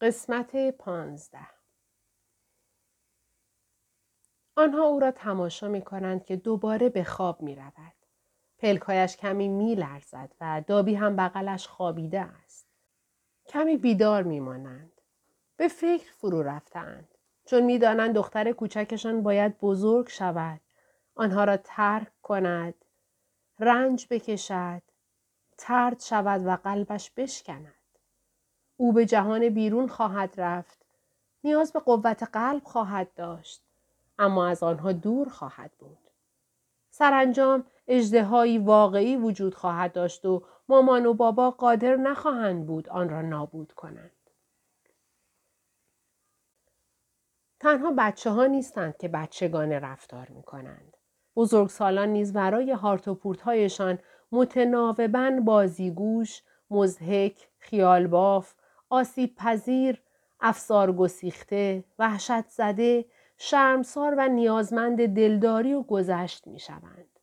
قسمت پانزده آنها او را تماشا می کنند که دوباره به خواب می رود. پلکایش کمی می لرزد و دابی هم بغلش خوابیده است. کمی بیدار می مانند. به فکر فرو رفتند. چون می‌دانند دختر کوچکشان باید بزرگ شود. آنها را ترک کند. رنج بکشد. ترد شود و قلبش بشکند. او به جهان بیرون خواهد رفت. نیاز به قوت قلب خواهد داشت. اما از آنها دور خواهد بود. سرانجام اجدهایی واقعی وجود خواهد داشت و مامان و بابا قادر نخواهند بود آن را نابود کنند. تنها بچه ها نیستند که بچگانه رفتار می کنند. بزرگسالان نیز برای هارت و پورتهایشان متناوبا بازیگوش، مزهک، خیالباف، آسیب پذیر، افسار گسیخته، وحشت زده، شرمسار و نیازمند دلداری و گذشت می شوند.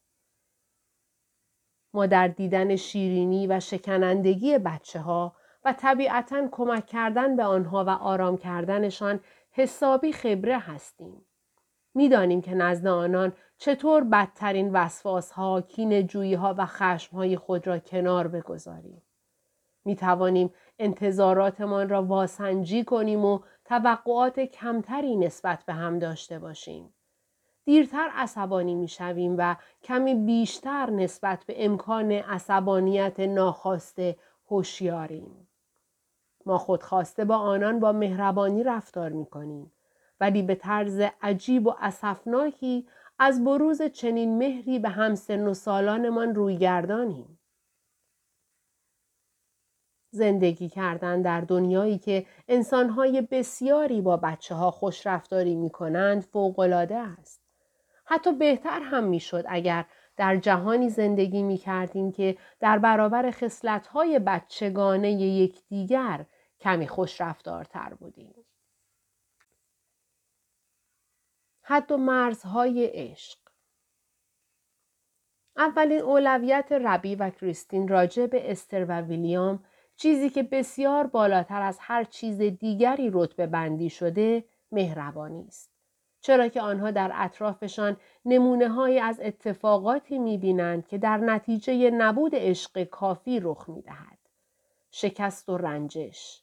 ما در دیدن شیرینی و شکنندگی بچه ها و طبیعتا کمک کردن به آنها و آرام کردنشان حسابی خبره هستیم. می‌دانیم که نزد آنان چطور بدترین وسواس ها، کین ها و خشم های خود را کنار بگذاریم. می توانیم انتظاراتمان را واسنجی کنیم و توقعات کمتری نسبت به هم داشته باشیم. دیرتر عصبانی می شویم و کمی بیشتر نسبت به امکان عصبانیت ناخواسته هوشیاریم. ما خودخواسته با آنان با مهربانی رفتار می کنیم ولی به طرز عجیب و اسفناکی از بروز چنین مهری به همسن و سالانمان روی گردانیم. زندگی کردن در دنیایی که انسانهای بسیاری با بچه ها خوش رفتاری می کنند فوقلاده است. حتی بهتر هم می شد اگر در جهانی زندگی می کردیم که در برابر خصلت‌های بچگانه یکدیگر کمی خوش رفتارتر بودیم. حد و مرزهای عشق اولین اولویت ربی و کریستین راجع به استر و ویلیام چیزی که بسیار بالاتر از هر چیز دیگری رتبه بندی شده مهربانی است. چرا که آنها در اطرافشان نمونه های از اتفاقاتی می بینند که در نتیجه نبود عشق کافی رخ می دهد. شکست و رنجش،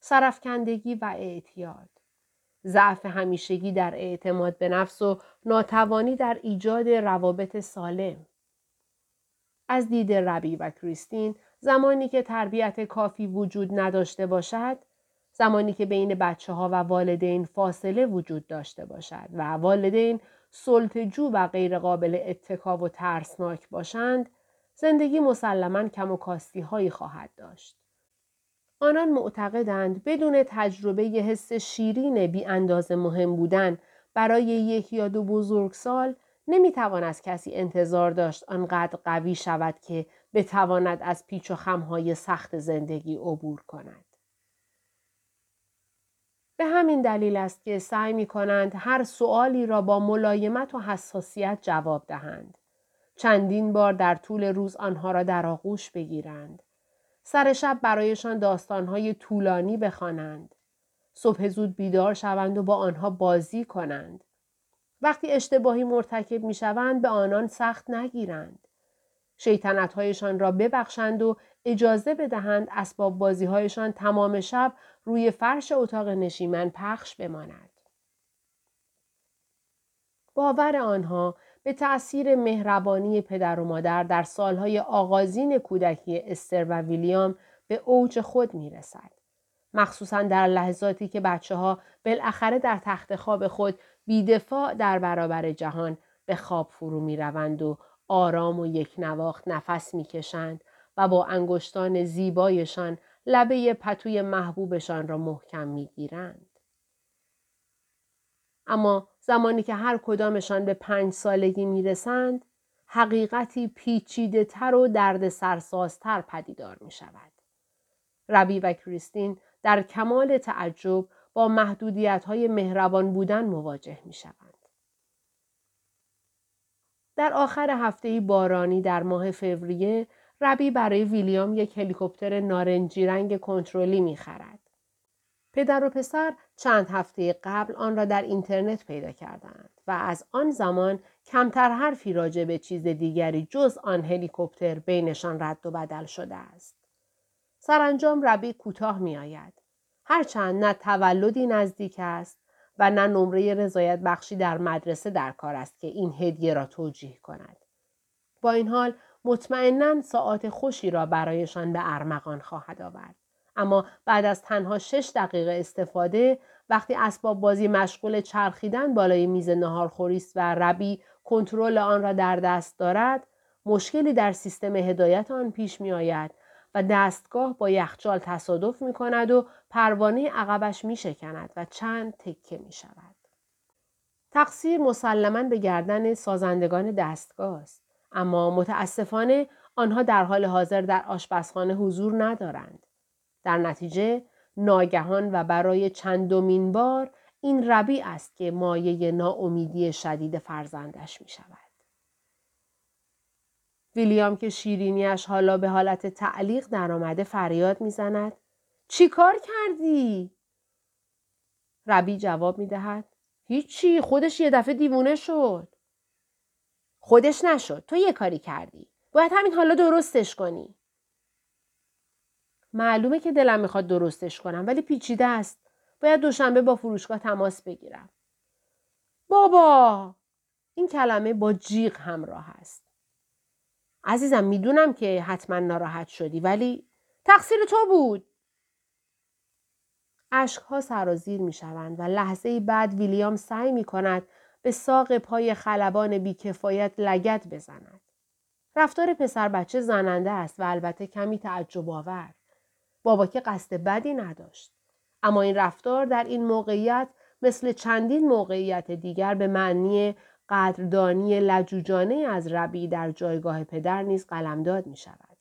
سرفکندگی و اعتیاد، ضعف همیشگی در اعتماد به نفس و ناتوانی در ایجاد روابط سالم. از دید ربی و کریستین زمانی که تربیت کافی وجود نداشته باشد زمانی که بین بچه ها و والدین فاصله وجود داشته باشد و والدین سلطجو و غیرقابل اتکا و ترسناک باشند زندگی مسلما کم و کاستی هایی خواهد داشت. آنان معتقدند بدون تجربه ی حس شیرین بی اندازه مهم بودن برای یک یا دو بزرگسال نمی‌توان از کسی انتظار داشت آنقدر قوی شود که بتواند از پیچ و خمهای سخت زندگی عبور کند. به همین دلیل است که سعی می کنند هر سوالی را با ملایمت و حساسیت جواب دهند. چندین بار در طول روز آنها را در آغوش بگیرند. سر شب برایشان داستانهای طولانی بخوانند. صبح زود بیدار شوند و با آنها بازی کنند. وقتی اشتباهی مرتکب می شوند به آنان سخت نگیرند. شیطنتهایشان را ببخشند و اجازه بدهند اسباب بازیهایشان تمام شب روی فرش اتاق نشیمن پخش بماند. باور آنها به تأثیر مهربانی پدر و مادر در سالهای آغازین کودکی استر و ویلیام به اوج خود می رسد. مخصوصا در لحظاتی که بچه ها بالاخره در تخت خواب خود بیدفاع در برابر جهان به خواب فرو می روند و آرام و یک نواخت نفس می کشند و با انگشتان زیبایشان لبه پتوی محبوبشان را محکم می گیرند. اما زمانی که هر کدامشان به پنج سالگی می رسند، حقیقتی پیچیده تر و درد سرسازتر پدیدار می شود. ربی و کریستین در کمال تعجب با محدودیت های مهربان بودن مواجه می شوند. در آخر هفته بارانی در ماه فوریه ربی برای ویلیام یک هلیکوپتر نارنجی رنگ کنترلی می خرد. پدر و پسر چند هفته قبل آن را در اینترنت پیدا کردند و از آن زمان کمتر حرفی راجع به چیز دیگری جز آن هلیکوپتر بینشان رد و بدل شده است. سرانجام ربی کوتاه می آید. هرچند نه تولدی نزدیک است و نه نمره رضایت بخشی در مدرسه در کار است که این هدیه را توجیه کند. با این حال مطمئنا ساعت خوشی را برایشان به ارمغان خواهد آورد. اما بعد از تنها شش دقیقه استفاده وقتی اسباب بازی مشغول چرخیدن بالای میز نهارخوری است و ربی کنترل آن را در دست دارد مشکلی در سیستم هدایت آن پیش می آید و دستگاه با یخچال تصادف می کند و پروانه عقبش می شکند و چند تکه می شود. تقصیر مسلما به گردن سازندگان دستگاه است اما متاسفانه آنها در حال حاضر در آشپزخانه حضور ندارند. در نتیجه ناگهان و برای چندمین بار این ربی است که مایه ناامیدی شدید فرزندش می شود. ویلیام که شیرینیش حالا به حالت تعلیق درآمده فریاد می‌زند چی کار کردی؟ ربی جواب می دهد هیچی خودش یه دفعه دیوونه شد. خودش نشد تو یه کاری کردی. باید همین حالا درستش کنی. معلومه که دلم می‌خواد درستش کنم ولی پیچیده است. باید دوشنبه با فروشگاه تماس بگیرم. بابا این کلمه با جیغ همراه است. عزیزم می‌دونم که حتما ناراحت شدی ولی تقصیر تو بود. اشکها سرازیر می شوند و لحظه بعد ویلیام سعی می کند به ساق پای خلبان بیکفایت لگت بزند. رفتار پسر بچه زننده است و البته کمی تعجب آور. بابا که قصد بدی نداشت. اما این رفتار در این موقعیت مثل چندین موقعیت دیگر به معنی قدردانی لجوجانه از ربی در جایگاه پدر نیز قلمداد می شود.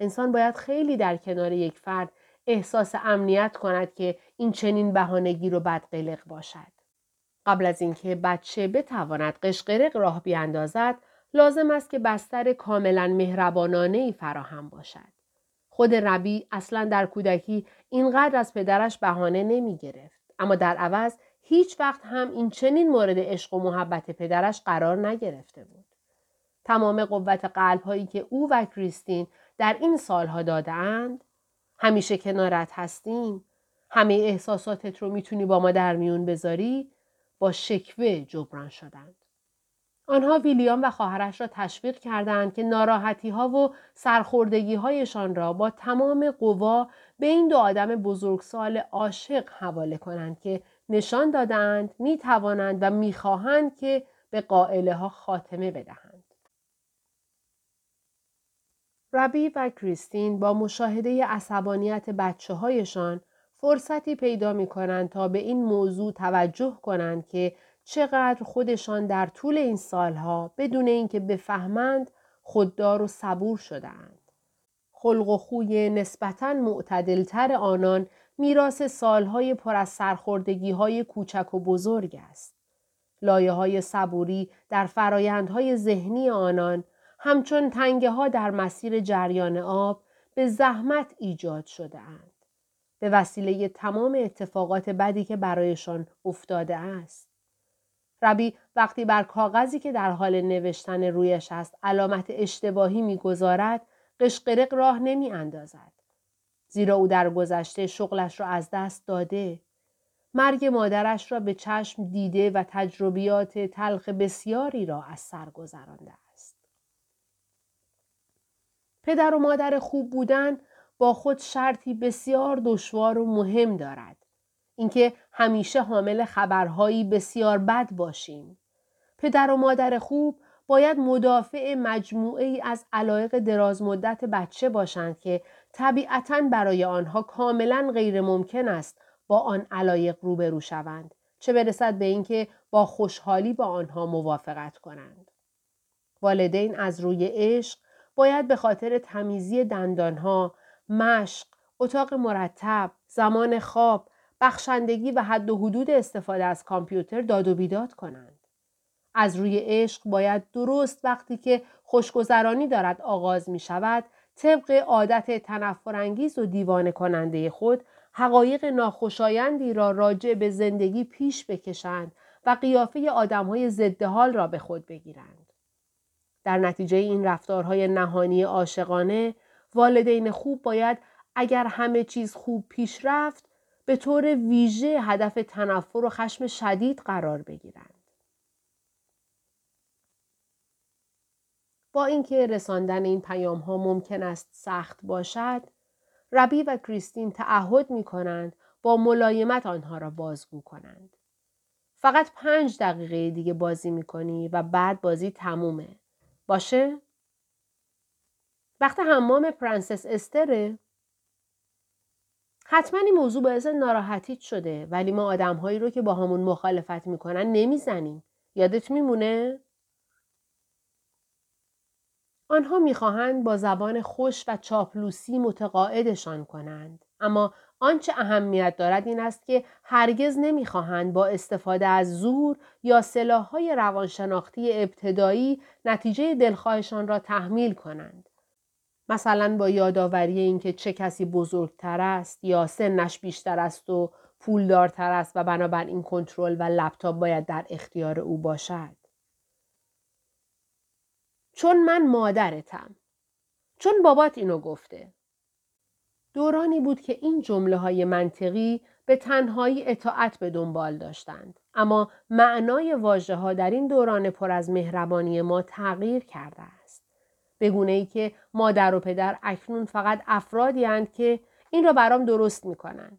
انسان باید خیلی در کنار یک فرد احساس امنیت کند که این چنین بهانگی رو بدقلق باشد. قبل از اینکه بچه بتواند قشقرق راه بیاندازد لازم است که بستر کاملا مهربانانه ای فراهم باشد. خود ربی اصلا در کودکی اینقدر از پدرش بهانه نمی گرفت. اما در عوض هیچ وقت هم این چنین مورد عشق و محبت پدرش قرار نگرفته بود. تمام قوت قلب هایی که او و کریستین در این سالها دادهاند همیشه کنارت هستیم همه احساساتت رو می‌تونی با ما در میون بذاری با شکوه جبران شدند. آنها ویلیام و خواهرش را تشویق کردند که ناراحتی ها و سرخوردگی هایشان را با تمام قوا به این دو آدم بزرگسال عاشق حواله کنند که نشان دادند می توانند و می خواهند که به قائله ها خاتمه بدهند. ربی و کریستین با مشاهده عصبانیت بچه هایشان فرصتی پیدا می کنند تا به این موضوع توجه کنند که چقدر خودشان در طول این سالها بدون اینکه بفهمند خوددار و صبور شدهاند. خلق و خوی نسبتاً معتدلتر آنان میراث سالهای پر از سرخوردگی های کوچک و بزرگ است. لایه های صبوری در فرایندهای ذهنی آنان همچون تنگه ها در مسیر جریان آب به زحمت ایجاد شده اند. به وسیله تمام اتفاقات بدی که برایشان افتاده است. ربی وقتی بر کاغذی که در حال نوشتن رویش است علامت اشتباهی می‌گذارد قشقرق راه نمی اندازد. زیرا او در گذشته شغلش را از دست داده. مرگ مادرش را به چشم دیده و تجربیات تلخ بسیاری را از سر گذرانده است. پدر و مادر خوب بودن با خود شرطی بسیار دشوار و مهم دارد. اینکه همیشه حامل خبرهایی بسیار بد باشیم. پدر و مادر خوب باید مدافع مجموعه ای از علایق دراز مدت بچه باشند که طبیعتا برای آنها کاملا غیر ممکن است با آن علایق روبرو شوند چه برسد به اینکه با خوشحالی با آنها موافقت کنند. والدین از روی عشق باید به خاطر تمیزی دندانها مشق اتاق مرتب زمان خواب بخشندگی و حد و حدود استفاده از کامپیوتر داد و بیداد کنند. از روی عشق باید درست وقتی که خوشگذرانی دارد آغاز می شود طبق عادت تنفرانگیز و دیوانه کننده خود حقایق ناخوشایندی را راجع به زندگی پیش بکشند و قیافه آدمهای ضد حال را به خود بگیرند. در نتیجه این رفتارهای نهانی عاشقانه والدین خوب باید اگر همه چیز خوب پیش رفت به طور ویژه هدف تنفر و خشم شدید قرار بگیرند. با اینکه رساندن این پیام ها ممکن است سخت باشد، ربی و کریستین تعهد می کنند با ملایمت آنها را بازگو کنند. فقط پنج دقیقه دیگه بازی می کنی و بعد بازی تمومه. باشه؟ وقت حمام پرنسس استره؟ حتما این موضوع باعث ناراحتیت شده ولی ما آدمهایی رو که با همون مخالفت می‌کنن نمی‌زنیم. یادت میمونه؟ آنها می‌خواهند با زبان خوش و چاپلوسی متقاعدشان کنند. اما آنچه اهمیت دارد این است که هرگز نمی‌خواهند با استفاده از زور یا سلاحهای روانشناختی ابتدایی نتیجه دلخواهشان را تحمیل کنند. مثلا با یادآوری اینکه چه کسی بزرگتر است یا سنش بیشتر است و پولدارتر است و بنابراین کنترل و لپتاپ باید در اختیار او باشد. چون من مادرتم. چون بابات اینو گفته. دورانی بود که این جمله های منطقی به تنهایی اطاعت به دنبال داشتند. اما معنای واجه ها در این دوران پر از مهربانی ما تغییر کرده است. به گونه ای که مادر و پدر اکنون فقط افرادی هند که این را برام درست می‌کنن.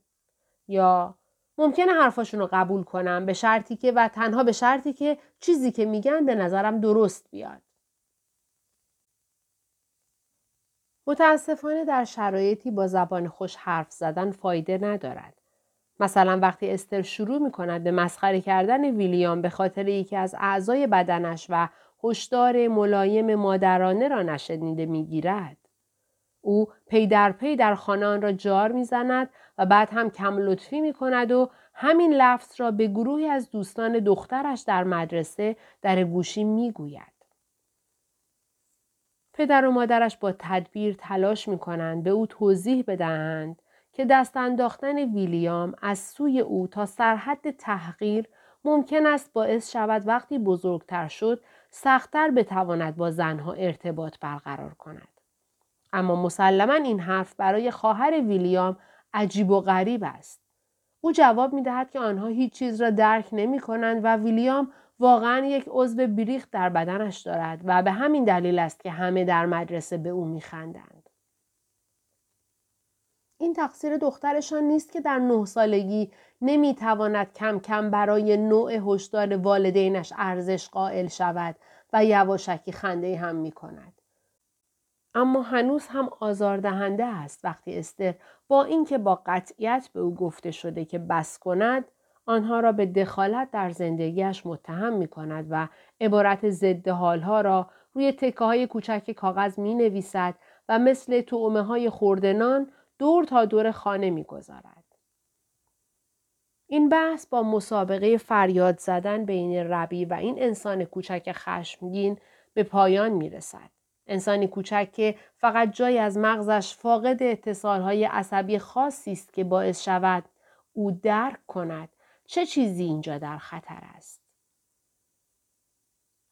یا ممکنه حرفاشون رو قبول کنم به شرطی که و تنها به شرطی که چیزی که میگن به نظرم درست بیاد. متاسفانه در شرایطی با زبان خوش حرف زدن فایده ندارد. مثلا وقتی استر شروع می کند به مسخره کردن ویلیام به خاطر یکی از اعضای بدنش و هشدار ملایم مادرانه را نشنیده می‌گیرد. او پی در پی در خانه را جار می‌زند و بعد هم کم لطفی می کند و همین لفظ را به گروهی از دوستان دخترش در مدرسه در گوشی می گوید. پدر و مادرش با تدبیر تلاش می کنند به او توضیح بدهند که دست انداختن ویلیام از سوی او تا سرحد تحقیر ممکن است باعث شود وقتی بزرگتر شد سختتر بتواند با زنها ارتباط برقرار کند. اما مسلما این حرف برای خواهر ویلیام عجیب و غریب است. او جواب می دهد که آنها هیچ چیز را درک نمی کنند و ویلیام واقعا یک عضو بریخت در بدنش دارد و به همین دلیل است که همه در مدرسه به او میخندند. این تقصیر دخترشان نیست که در نه سالگی نمی‌تواند کم کم برای نوع هشدار والدینش ارزش قائل شود و یواشکی خنده هم می کند. اما هنوز هم آزاردهنده است وقتی استر با اینکه با قطعیت به او گفته شده که بس کند آنها را به دخالت در زندگیش متهم می کند و عبارت ضد حالها را روی تکه های کوچک کاغذ می نویسد و مثل تومه های خوردنان دور تا دور خانه می گذارد. این بحث با مسابقه فریاد زدن بین ربی و این انسان کوچک خشمگین به پایان می رسد. انسانی کوچک که فقط جای از مغزش فاقد اتصالهای عصبی خاصی است که باعث شود او درک کند چه چیزی اینجا در خطر است؟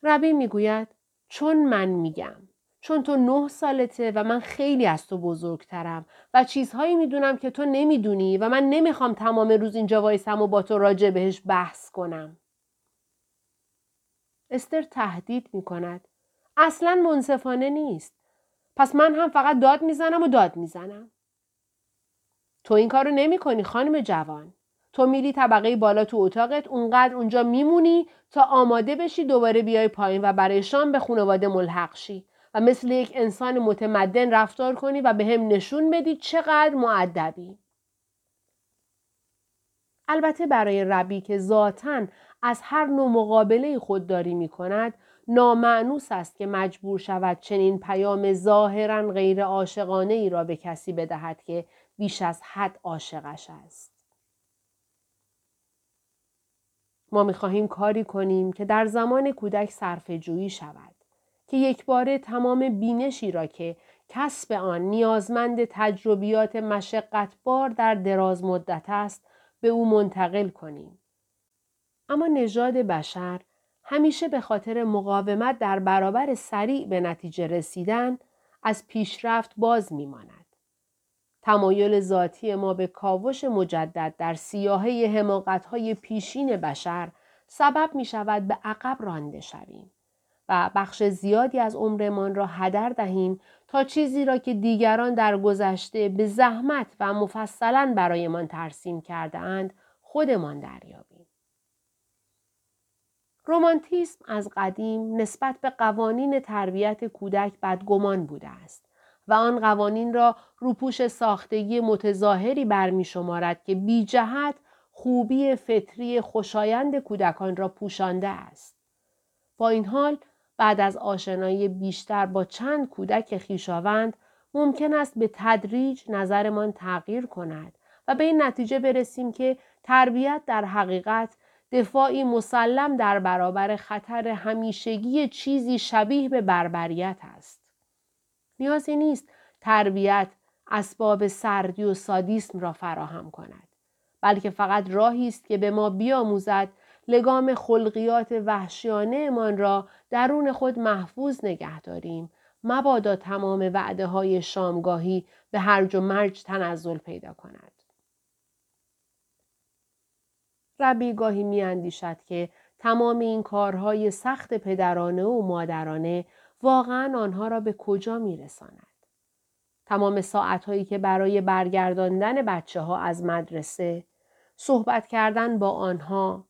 ربی می‌گوید چون من میگم چون تو نه سالته و من خیلی از تو بزرگترم و چیزهایی می‌دونم که تو نمی‌دونی و من نمی‌خوام تمام روز اینجا وایسم و با تو راجع بهش بحث کنم. استر تهدید می‌کند. اصلا منصفانه نیست. پس من هم فقط داد می‌زنم و داد می‌زنم. تو این کارو نمی کنی خانم جوان. تو میری طبقه بالا تو اتاقت اونقدر اونجا میمونی تا آماده بشی دوباره بیای پایین و برای شام به خانواده ملحق شی و مثل یک انسان متمدن رفتار کنی و به هم نشون بدی چقدر معدبی. البته برای ربی که ذاتا از هر نوع مقابله خودداری می کند نامعنوس است که مجبور شود چنین پیام ظاهرا غیر عاشقانه ای را به کسی بدهد که بیش از حد عاشقش است. ما می خواهیم کاری کنیم که در زمان کودک صرف جویی شود که یک بار تمام بینشی را که کسب آن نیازمند تجربیات مشقتبار در دراز مدت است به او منتقل کنیم. اما نژاد بشر همیشه به خاطر مقاومت در برابر سریع به نتیجه رسیدن از پیشرفت باز میماند. تمایل ذاتی ما به کاوش مجدد در سیاهه حماقتهای پیشین بشر سبب می شود به عقب رانده شویم و بخش زیادی از عمرمان را هدر دهیم تا چیزی را که دیگران در گذشته به زحمت و مفصلا برایمان ترسیم کرده اند خودمان دریابیم. رومانتیسم از قدیم نسبت به قوانین تربیت کودک بدگمان بوده است و آن قوانین را روپوش ساختگی متظاهری برمی شمارد که بی جهت خوبی فطری خوشایند کودکان را پوشانده است. با این حال بعد از آشنایی بیشتر با چند کودک خیشاوند ممکن است به تدریج نظرمان تغییر کند و به این نتیجه برسیم که تربیت در حقیقت دفاعی مسلم در برابر خطر همیشگی چیزی شبیه به بربریت است. نیازی نیست تربیت اسباب سردی و سادیسم را فراهم کند بلکه فقط راهی است که به ما بیاموزد لگام خلقیات وحشیانه من را درون خود محفوظ نگه داریم مبادا تمام وعده های شامگاهی به هرج و مرج تنزل پیدا کند. ربی گاهی می که تمام این کارهای سخت پدرانه و مادرانه واقعا آنها را به کجا می رساند. تمام ساعتهایی که برای برگرداندن بچه ها از مدرسه، صحبت کردن با آنها،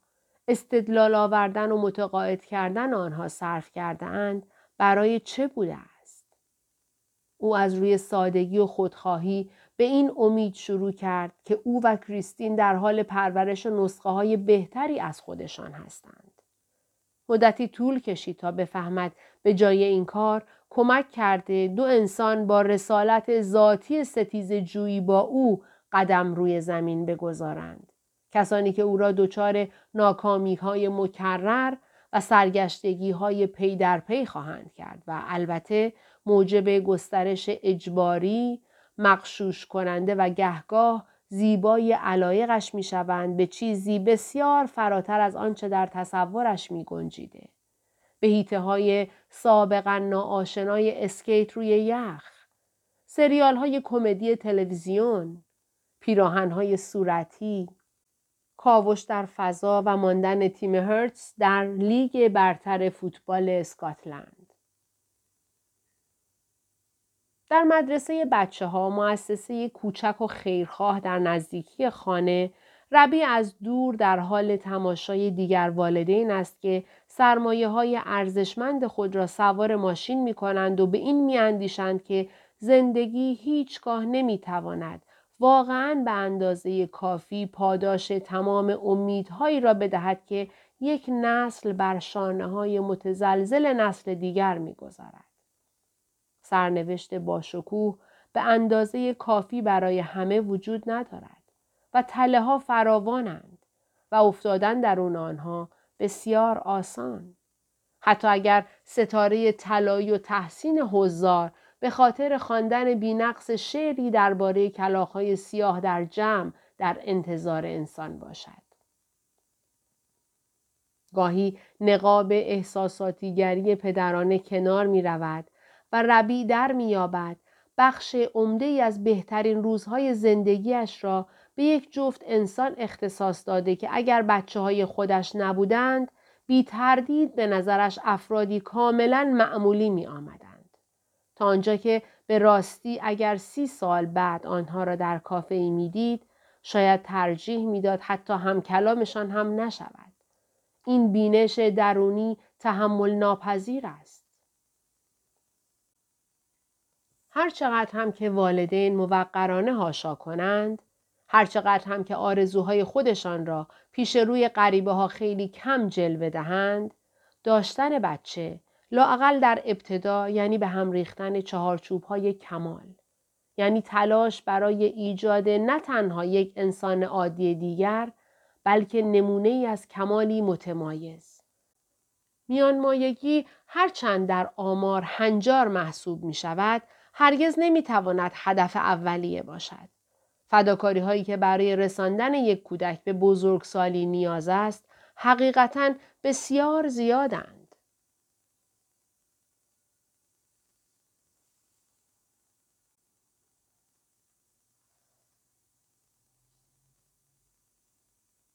استدلال آوردن و متقاعد کردن آنها صرف کرده اند برای چه بوده است؟ او از روی سادگی و خودخواهی به این امید شروع کرد که او و کریستین در حال پرورش نسخه های بهتری از خودشان هستند. مدتی طول کشید تا بفهمد به جای این کار کمک کرده دو انسان با رسالت ذاتی ستیز جویی با او قدم روی زمین بگذارند. کسانی که او را دچار ناکامی های مکرر و سرگشتگی های پی در پی خواهند کرد و البته موجب گسترش اجباری، مغشوش کننده و گهگاه زیبای علایقش می شوند به چیزی بسیار فراتر از آنچه در تصورش می گنجیده. به حیطه های سابقا ناآشنای اسکیت روی یخ، سریال های کمدی تلویزیون، پیراهن های صورتی، کاوش در فضا و ماندن تیم هرتز در لیگ برتر فوتبال اسکاتلند. در مدرسه بچه ها مؤسسه کوچک و خیرخواه در نزدیکی خانه ربیع از دور در حال تماشای دیگر والدین است که سرمایه های ارزشمند خود را سوار ماشین می کنند و به این می اندیشند که زندگی هیچگاه نمی تواند واقعا به اندازه کافی پاداش تمام امیدهایی را بدهد که یک نسل بر شانه های متزلزل نسل دیگر می‌گذارد. سرنوشت باشکوه به اندازه کافی برای همه وجود ندارد و تله ها فراوانند و افتادن درون آنها بسیار آسان. حتی اگر ستاره طلایی و تحسین حضار به خاطر خواندن بینقص شعری درباره کلاخهای سیاه در جمع در انتظار انسان باشد. گاهی نقاب احساساتیگری پدرانه کنار می رود ربی در می یابد بخش عمده ای از بهترین روزهای زندگیش را به یک جفت انسان اختصاص داده که اگر بچه های خودش نبودند بی تردید به نظرش افرادی کاملا معمولی می آمدند. تا آنجا که به راستی اگر سی سال بعد آنها را در کافه ای می‌دید شاید ترجیح می‌داد حتی هم کلامشان هم نشود. این بینش درونی تحمل ناپذیر است. هر چقدر هم که والدین موقرانه هاشا کنند، هر چقدر هم که آرزوهای خودشان را پیش روی غریبه ها خیلی کم جلوه دهند، داشتن بچه لاقل در ابتدا یعنی به هم ریختن چهارچوب های کمال. یعنی تلاش برای ایجاد نه تنها یک انسان عادی دیگر بلکه نمونه ای از کمالی متمایز. میان مایگی هرچند در آمار هنجار محسوب می شود هرگز نمی‌تواند هدف اولیه باشد. فداکاری هایی که برای رساندن یک کودک به بزرگسالی نیاز است حقیقتا بسیار زیادند.